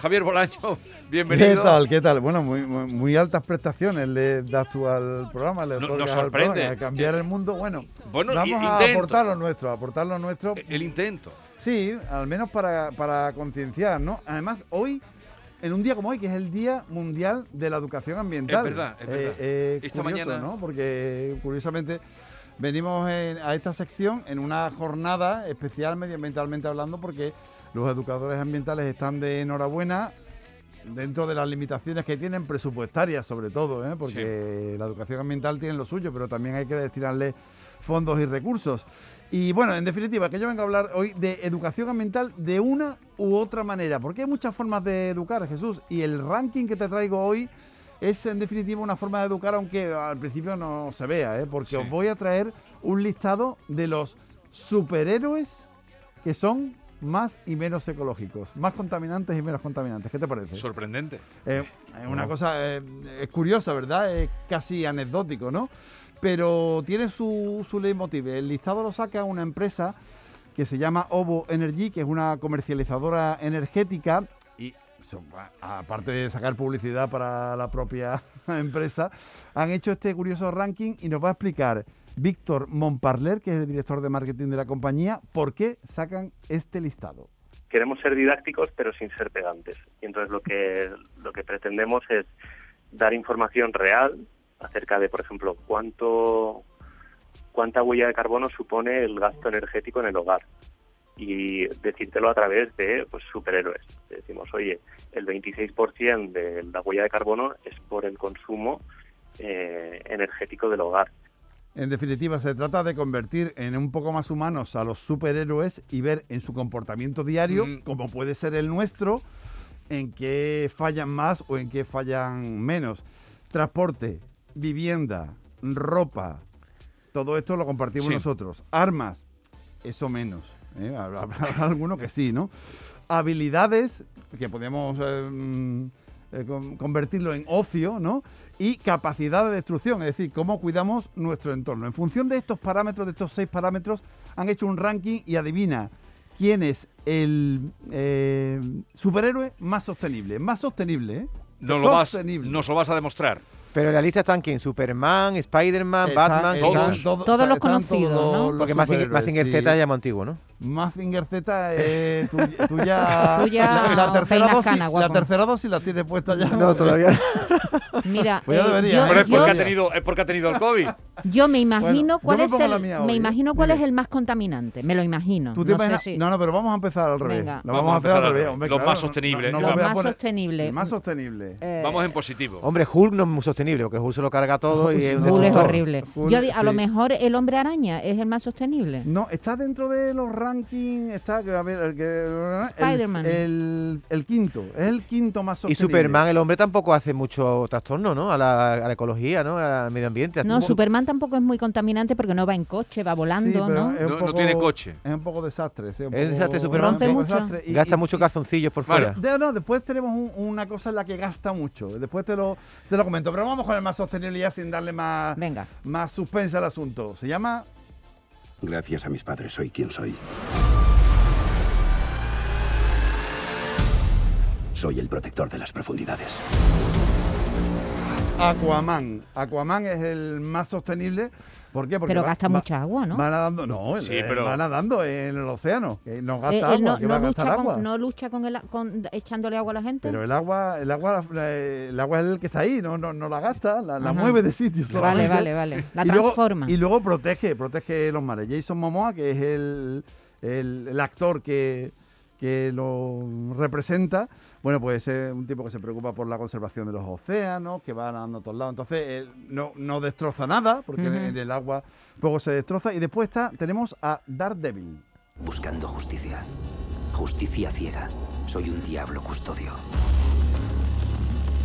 Javier Bolaño, bienvenido. ¿Qué tal? ¿Qué tal? Bueno, muy, muy, altas prestaciones le das tú al programa, le no, nos sorprende. a cambiar el mundo. Bueno, vamos a aportar lo nuestro, a aportar lo nuestro. El intento. Sí, al menos para, para concienciar, ¿no? Además, hoy en un día como hoy, que es el Día Mundial de la Educación Ambiental. Es verdad, es verdad. Eh, eh, Esta mañana... ¿no? Porque curiosamente venimos a esta sección en una jornada especial medioambientalmente hablando porque los educadores ambientales están de enhorabuena dentro de las limitaciones que tienen presupuestarias sobre todo, ¿eh? porque la educación ambiental tiene lo suyo, pero también hay que destinarle fondos y recursos. Y bueno, en definitiva, que yo vengo a hablar hoy de educación ambiental de una u otra manera, porque hay muchas formas de educar, Jesús, y el ranking que te traigo hoy es en definitiva una forma de educar, aunque al principio no se vea, ¿eh? porque os voy a traer un listado de los superhéroes que son más y menos ecológicos, más contaminantes y menos contaminantes. ¿Qué te parece? Sorprendente. Eh, es una cosa eh, es curiosa, ¿verdad? Es casi anecdótico, ¿no? pero tiene su, su leitmotiv. El listado lo saca una empresa que se llama Ovo Energy, que es una comercializadora energética y aparte de sacar publicidad para la propia empresa, han hecho este curioso ranking y nos va a explicar Víctor Montparler, que es el director de marketing de la compañía, por qué sacan este listado. Queremos ser didácticos, pero sin ser pegantes. Y entonces lo que, lo que pretendemos es dar información real acerca de, por ejemplo, cuánto cuánta huella de carbono supone el gasto energético en el hogar y decírtelo a través de pues, superhéroes. Decimos, oye, el 26% de la huella de carbono es por el consumo eh, energético del hogar. En definitiva, se trata de convertir en un poco más humanos a los superhéroes y ver en su comportamiento diario, mm. como puede ser el nuestro, en qué fallan más o en qué fallan menos. Transporte, vivienda, ropa, todo esto lo compartimos nosotros. Armas, eso menos. ¿eh? Habrá, algunos que sí, ¿no? Habilidades, que podemos eh, mm, eh, convertirlo en ocio, ¿no? Y capacidad de destrucción, es decir, cómo cuidamos nuestro entorno. En función de estos parámetros, de estos seis parámetros, han hecho un ranking y adivina quién es el superhéroe más sostenible. Más sostenible, ¿eh? No lo, vas, nos lo vas a demostrar. Pero en la lista están quién? Superman, Spider-Man, Batman, todos. todos los conocidos, ¿no? Porque Mazinger Z ya es antiguo, ¿no? Mazinger Z, eh, tú, ya, la, tercera dosis, la tercera dosis la tienes puesta ya. No, todavía. Mira, pues eh, yo, es, porque ha tenido, es porque ha tenido el COVID. Yo me imagino cuál es el, me imagino cuál es el más contaminante. Me lo imagino. no, no, pero vamos a empezar al revés. Venga. Lo vamos, a hacer al revés. lo más sostenible. lo más sostenible. Más sostenible. vamos en positivo. Hombre, Hulk no es muy sostenible, porque Hulk se lo carga todo y es un Hulk es horrible. Yo a lo mejor el hombre araña es el más sostenible. No, está dentro de los rankings, está a ver, el, Spider-Man. El, el, quinto, es el quinto más sostenible. Y Superman, el hombre tampoco hace mucho trastorno, ¿no? A la, a la ecología, ¿no? Al medio ambiente. No, Superman tampoco es muy contaminante porque no va en coche, va volando, ¿no? no, tiene coche. Es un poco desastre. es desastre Superman. gasta mucho calzoncillos por fuera. no, después tenemos una cosa en la que gasta mucho. Después te lo, te lo comento. Pero vamos con el más sostenible ya sin darle más, Venga. más suspense al asunto. Se llama... Gracias a mis padres soy quien soy. Soy el protector de las profundidades. Aquaman. Aquaman es el más sostenible. ¿Por qué? Porque pero gasta mucha agua, ¿no? Va nadando, no, sí, pero... va nadando en el océano. no gasta agua, no, va lucha con, agua. no lucha con, el, con echándole agua a la gente. Pero el agua, el agua, el agua es el que está ahí, no, no, no la gasta, la, mueve de sitio. Vale, vale, vale. La transforma. y luego protege, protege los mares. Jason Momoa, que es el, el, el actor que, que lo representa, bueno, pues es un tipo que se preocupa por la conservación de los océanos, que va nadando a todos lados. Entonces, no, no destroza nada, porque en el agua poco se destroza. Y después está, tenemos a Daredevil. Buscando justicia. Justicia ciega. Soy un diablo custodio.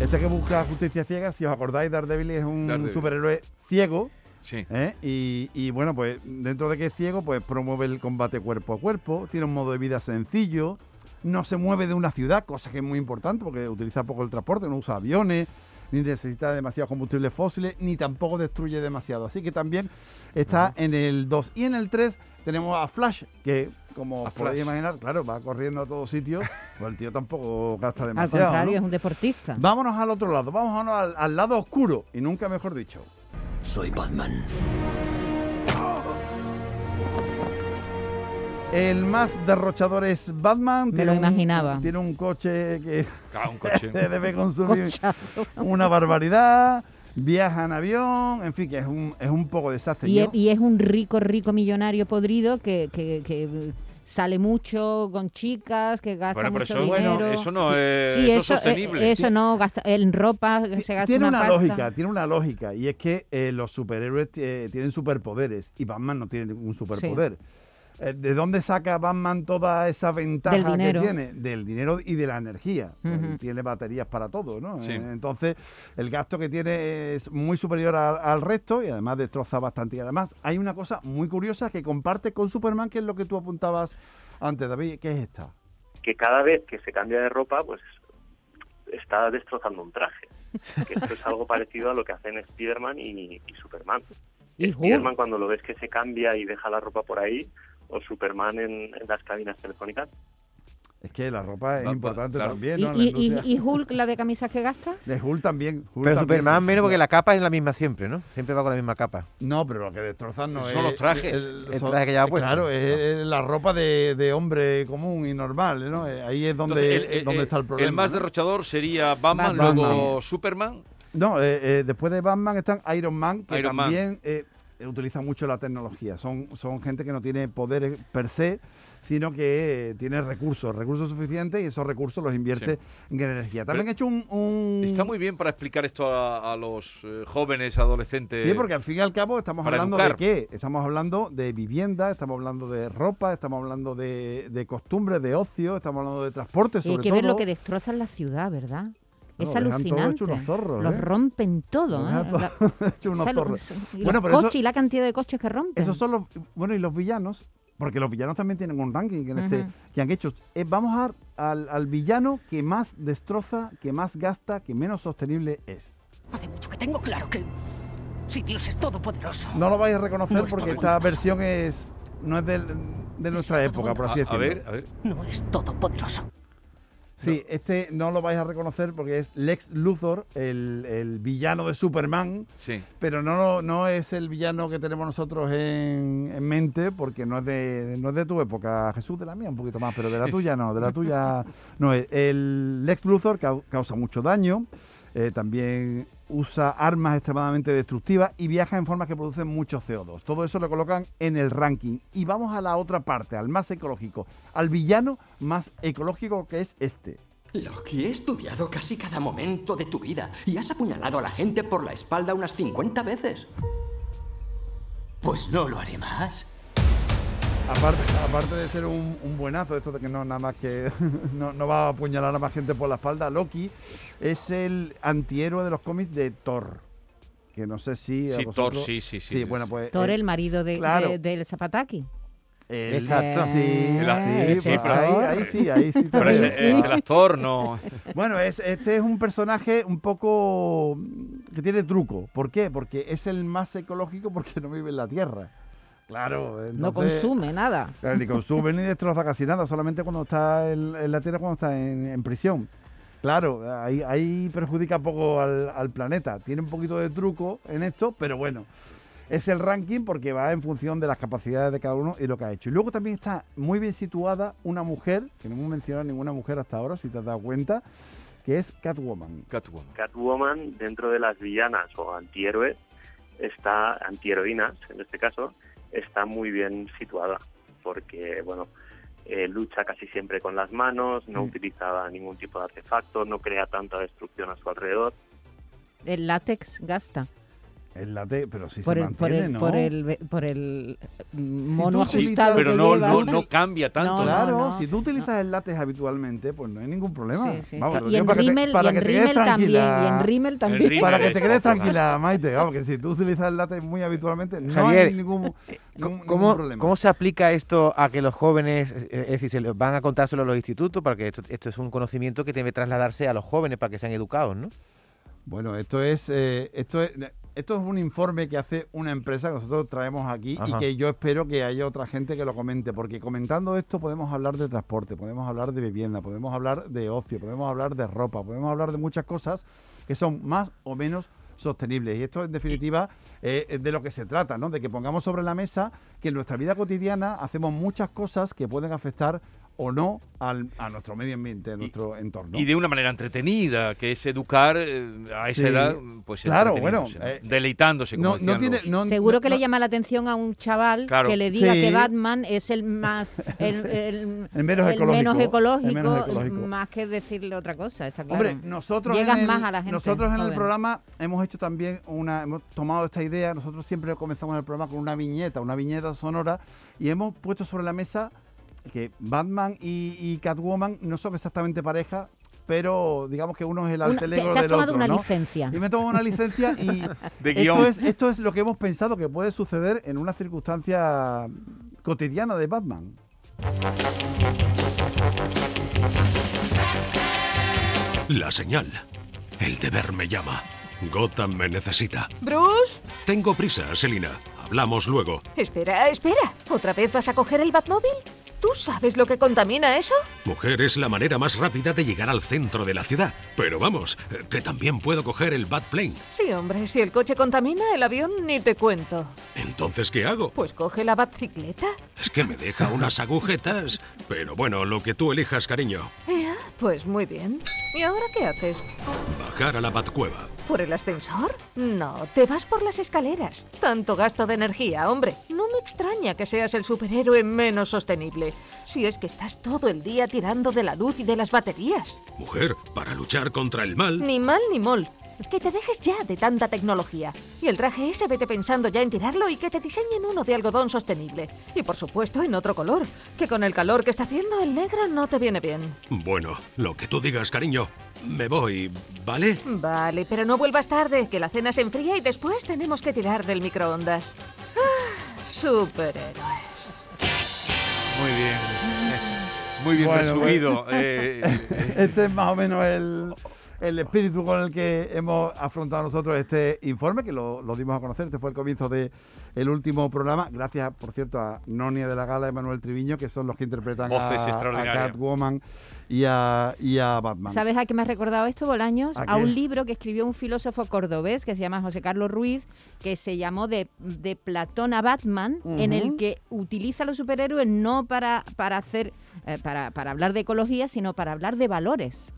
Este que busca justicia ciega, si os acordáis, Daredevil es un superhéroe ciego. Sí. ¿eh? Y, y, bueno, pues dentro de que es ciego, pues promueve el combate cuerpo a cuerpo, tiene un modo de vida sencillo, no se mueve de una ciudad, cosa que es muy importante porque utiliza poco el transporte, no usa aviones, ni necesita demasiados combustibles fósiles, ni tampoco destruye demasiado. Así que también está en el 2. Y en el 3 tenemos a Flash, que como podéis imaginar, claro, va corriendo a todos sitios, pues el tío tampoco gasta demasiado. Al contrario, es un deportista. Vámonos al otro lado, vámonos al, al lado oscuro, y nunca mejor dicho. Soy Batman. El más derrochador es Batman. Me lo imaginaba. tiene un coche que un coche. debe consumir una barbaridad. Viaja en avión, en fin, que es un, es un poco desastre. Y, es, un rico, rico millonario podrido que, que, sale mucho con chicas, que gasta mucho dinero. Bueno, eso no es, eso, es sostenible. Eh, eso no, gasta, en ropa se gasta Tiene una, lógica, tiene una lógica, y es que eh, los superhéroes eh, tienen superpoderes y Batman no tiene ningún superpoder. Eh, ¿De dónde saca Batman toda esa ventaja que tiene? Del dinero y de la energía. Tiene baterías para todo, ¿no? Eh, entonces, el gasto que tiene es muy superior al, resto y además destroza bastante. Y además, hay una cosa muy curiosa que comparte con Superman, que es lo que tú apuntabas antes, David, ¿qué es esta? Que cada vez que se cambia de ropa, pues está destrozando un traje. que esto es algo parecido a lo que hacen Spiderman y, Superman. ¿Y Spiderman cuando lo ves que se cambia y deja la ropa por ahí, o Superman en, las cabinas telefónicas. Es que la ropa es importante también. ¿no? ¿Y, Hulk, la de camisas que gasta? De Hulk también. pero Superman menos porque la capa es la misma siempre, ¿no? Siempre va con la misma capa. No, pero lo que destrozan no es. Son los trajes. El, traje que lleva puesto. Claro, es la ropa de, hombre común y normal, ¿no? Ahí es donde, donde está el problema. El más derrochador sería Batman, luego Superman. No, eh, eh, después de Batman están Iron Man, que también. Eh, utiliza mucho la tecnología. Son, son gente que no tiene poderes per se, sino que tiene recursos, recursos suficientes y esos recursos los invierte en energía. También he hecho un, Está muy bien para explicar esto a, los eh, jóvenes, adolescentes. Sí, porque al fin y al cabo estamos hablando de qué? Estamos hablando de vivienda, estamos hablando de ropa, estamos hablando de, de costumbres, de ocio, estamos hablando de transporte, sobre y hay que ver lo que destrozan la ciudad, ¿verdad? Es alucinante. Unos zorros, Los ¿eh? rompen todo. ¿eh? unos zorros. Y bueno, los coches y la cantidad de coches que rompen. Esos son los. Bueno, y los villanos. Porque los villanos también tienen un ranking en este, que han hecho. Eh, vamos a al, al villano que más destroza, que más gasta, que menos sostenible es. Hace mucho que tengo claro que. Si Dios es todopoderoso. No lo vais a reconocer porque esta versión es. No es de, de nuestra época, por así decirlo. A ver, a ver. No es todopoderoso. Sí, este no lo vais a reconocer porque es Lex Luthor, el, villano de Superman. Sí. Pero no, no es el villano que tenemos nosotros en, mente, porque no es, de, no es de tu época, Jesús, de la mía un poquito más, pero de la tuya no, de la tuya no es. El Lex Luthor causa mucho daño. Eh, también usa armas extremadamente destructivas y viaja en formas que producen mucho CO2. Todo eso lo colocan en el ranking. Y vamos a la otra parte, al más ecológico, al villano más ecológico que es este. Loki, he estudiado casi cada momento de tu vida y has apuñalado a la gente por la espalda unas 50 veces. Pues no lo haré más. Aparte, aparte de ser un, buenazo, esto de que no nada más que no, va a apuñalar a más gente por la espalda, Loki es el antihéroe de los cómics de Thor. Que no sé si. Sí, Thor, sí, sí, sí. bueno, pues, Thor, el marido de, del Zapataki. Exacto. Sí, sí, sí, ahí, ahí, sí, ahí sí. Pero ese, es el actor, no. Bueno, es, este es un personaje un poco que tiene truco. ¿Por qué? Porque es el más ecológico porque no vive en la Tierra. Claro. no consume nada. ni consume ni destroza casi nada, solamente cuando está en, la Tierra, cuando está en, prisión. Claro, ahí, ahí perjudica poco al, planeta. Tiene un poquito de truco en esto, pero bueno. Es el ranking porque va en función de las capacidades de cada uno y lo que ha hecho. Y luego también está muy bien situada una mujer, que no hemos mencionado ninguna mujer hasta ahora, si te has dado cuenta, que es Catwoman. Catwoman. Catwoman, dentro de las villanas o antihéroes, está antiheroínas, en este caso, está muy bien situada, porque, bueno, eh, lucha casi siempre con las manos, no mm. utiliza ningún tipo de artefacto, no crea tanta destrucción a su alrededor. El látex gasta. El latte, pero sí se mantiene, ¿no? Por el, por el mono ajustado Pero no, no, no, cambia tanto. claro, si tú utilizas el látex habitualmente, pues no hay ningún problema. y, en Rimmel, y en Rimmel también. Y en Rimmel también. para que te quedes tranquila, Maite. Vamos, que si tú utilizas el látex muy habitualmente, no hay ningún, eh, ¿cómo, problema. ¿Cómo se aplica esto a que los jóvenes, es decir, se van a contárselo a los institutos? Porque esto, esto es un conocimiento que debe trasladarse a los jóvenes para que sean educados, ¿no? Bueno, esto es, eh, esto es esto es un informe que hace una empresa que nosotros traemos aquí y que yo espero que haya otra gente que lo comente, porque comentando esto podemos hablar de transporte, podemos hablar de vivienda, podemos hablar de ocio, podemos hablar de ropa, podemos hablar de muchas cosas que son más o menos sostenibles. Y esto, en definitiva, es de lo que se trata, ¿no? De que pongamos sobre la mesa que en nuestra vida cotidiana hacemos muchas cosas que pueden afectar o no al, a nuestro medio ambiente, a nuestro entorno. Y de una manera entretenida, que es educar eh, a esa edad, pues claro, bueno, eh, deleitándose. Como no, tiene, Seguro que le llama la atención a un chaval que le diga que Batman es el más el, menos, ecológico, más que decirle otra cosa. Está claro. Hombre, nosotros Llegas en el, más a la gente. Nosotros en el programa hemos hecho también una, hemos tomado esta idea. Nosotros siempre comenzamos el programa con una viñeta, una viñeta sonora, y hemos puesto sobre la mesa que Batman y, Catwoman no son exactamente pareja, pero digamos que uno es el alter ego del otro. una licencia. Y me he tomado una licencia y esto, es, esto es lo que hemos pensado que puede suceder en una circunstancia cotidiana de Batman. La señal. El deber me llama. Gotham me necesita. ¿Bruce? Tengo prisa, Selina. Hablamos luego. Espera, espera. ¿Otra vez vas a coger el Batmóvil? ¿Tú sabes lo que contamina eso? Mujer, es la manera más rápida de llegar al centro de la ciudad. Pero vamos, que también puedo coger el Batplane. Sí, hombre, si el coche contamina, el avión ni te cuento. ¿Entonces qué hago? Pues coge la Batcicleta. Es que me deja unas agujetas. Pero bueno, lo que tú elijas, cariño. pues muy bien. ¿Y ahora qué haces? Bajar a la Batcueva. ¿Por el ascensor? No, te vas por las escaleras. Tanto gasto de energía, hombre. No me extraña que seas el superhéroe menos sostenible. Si es que estás todo el día tirando de la luz y de las baterías. Mujer, para luchar contra el mal. Ni mal ni mol. Que te dejes ya de tanta tecnología. Y el traje ese vete pensando ya en tirarlo y que te diseñen uno de algodón sostenible. Y por supuesto en otro color. Que con el calor que está haciendo el negro no te viene bien. Bueno, lo que tú digas, cariño. Me voy, ¿vale? Vale, pero no vuelvas tarde, que la cena se enfría y después tenemos que tirar del microondas. Ah, superhéroes. Muy bien. Muy bien resumido. Eh, eh, este es más o menos el, el espíritu con el que hemos afrontado nosotros este informe, que lo, dimos a conocer. Este fue el comienzo del el último programa. Gracias, por cierto, a Nonia de la Gala y Manuel Triviño, que son los que interpretan a, Catwoman y a, y a, Batman. ¿Sabes a qué me ha recordado esto, Bolaños? A, un libro que escribió un filósofo cordobés que se llama José Carlos Ruiz, que se llamó De, de Platón a Batman, en el que utiliza a los superhéroes no para, para hacer, eh, para, para hablar de ecología, sino para hablar de valores.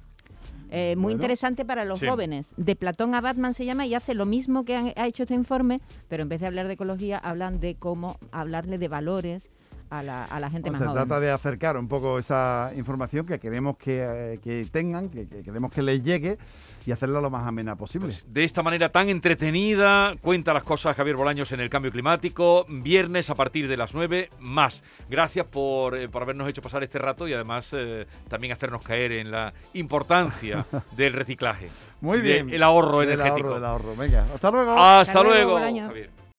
Eh, muy interesante para los jóvenes. De Platón a Batman se llama y hace lo mismo que ha hecho este informe, pero en vez de hablar de ecología, hablan de cómo hablarle de valores a la, a la gente más se joven. trata de acercar un poco esa información que queremos que, eh, tengan, que, queremos que les llegue y hacerla lo más amena posible. Pues de esta manera tan entretenida, cuenta las cosas Javier Bolaños en el cambio climático, viernes a partir de las 9, más. Gracias por, eh, por habernos hecho pasar este rato y además eh, también hacernos caer en la importancia del reciclaje. Muy bien. el ahorro energético. El ahorro, Venga, hasta luego. Hasta, luego, Javier.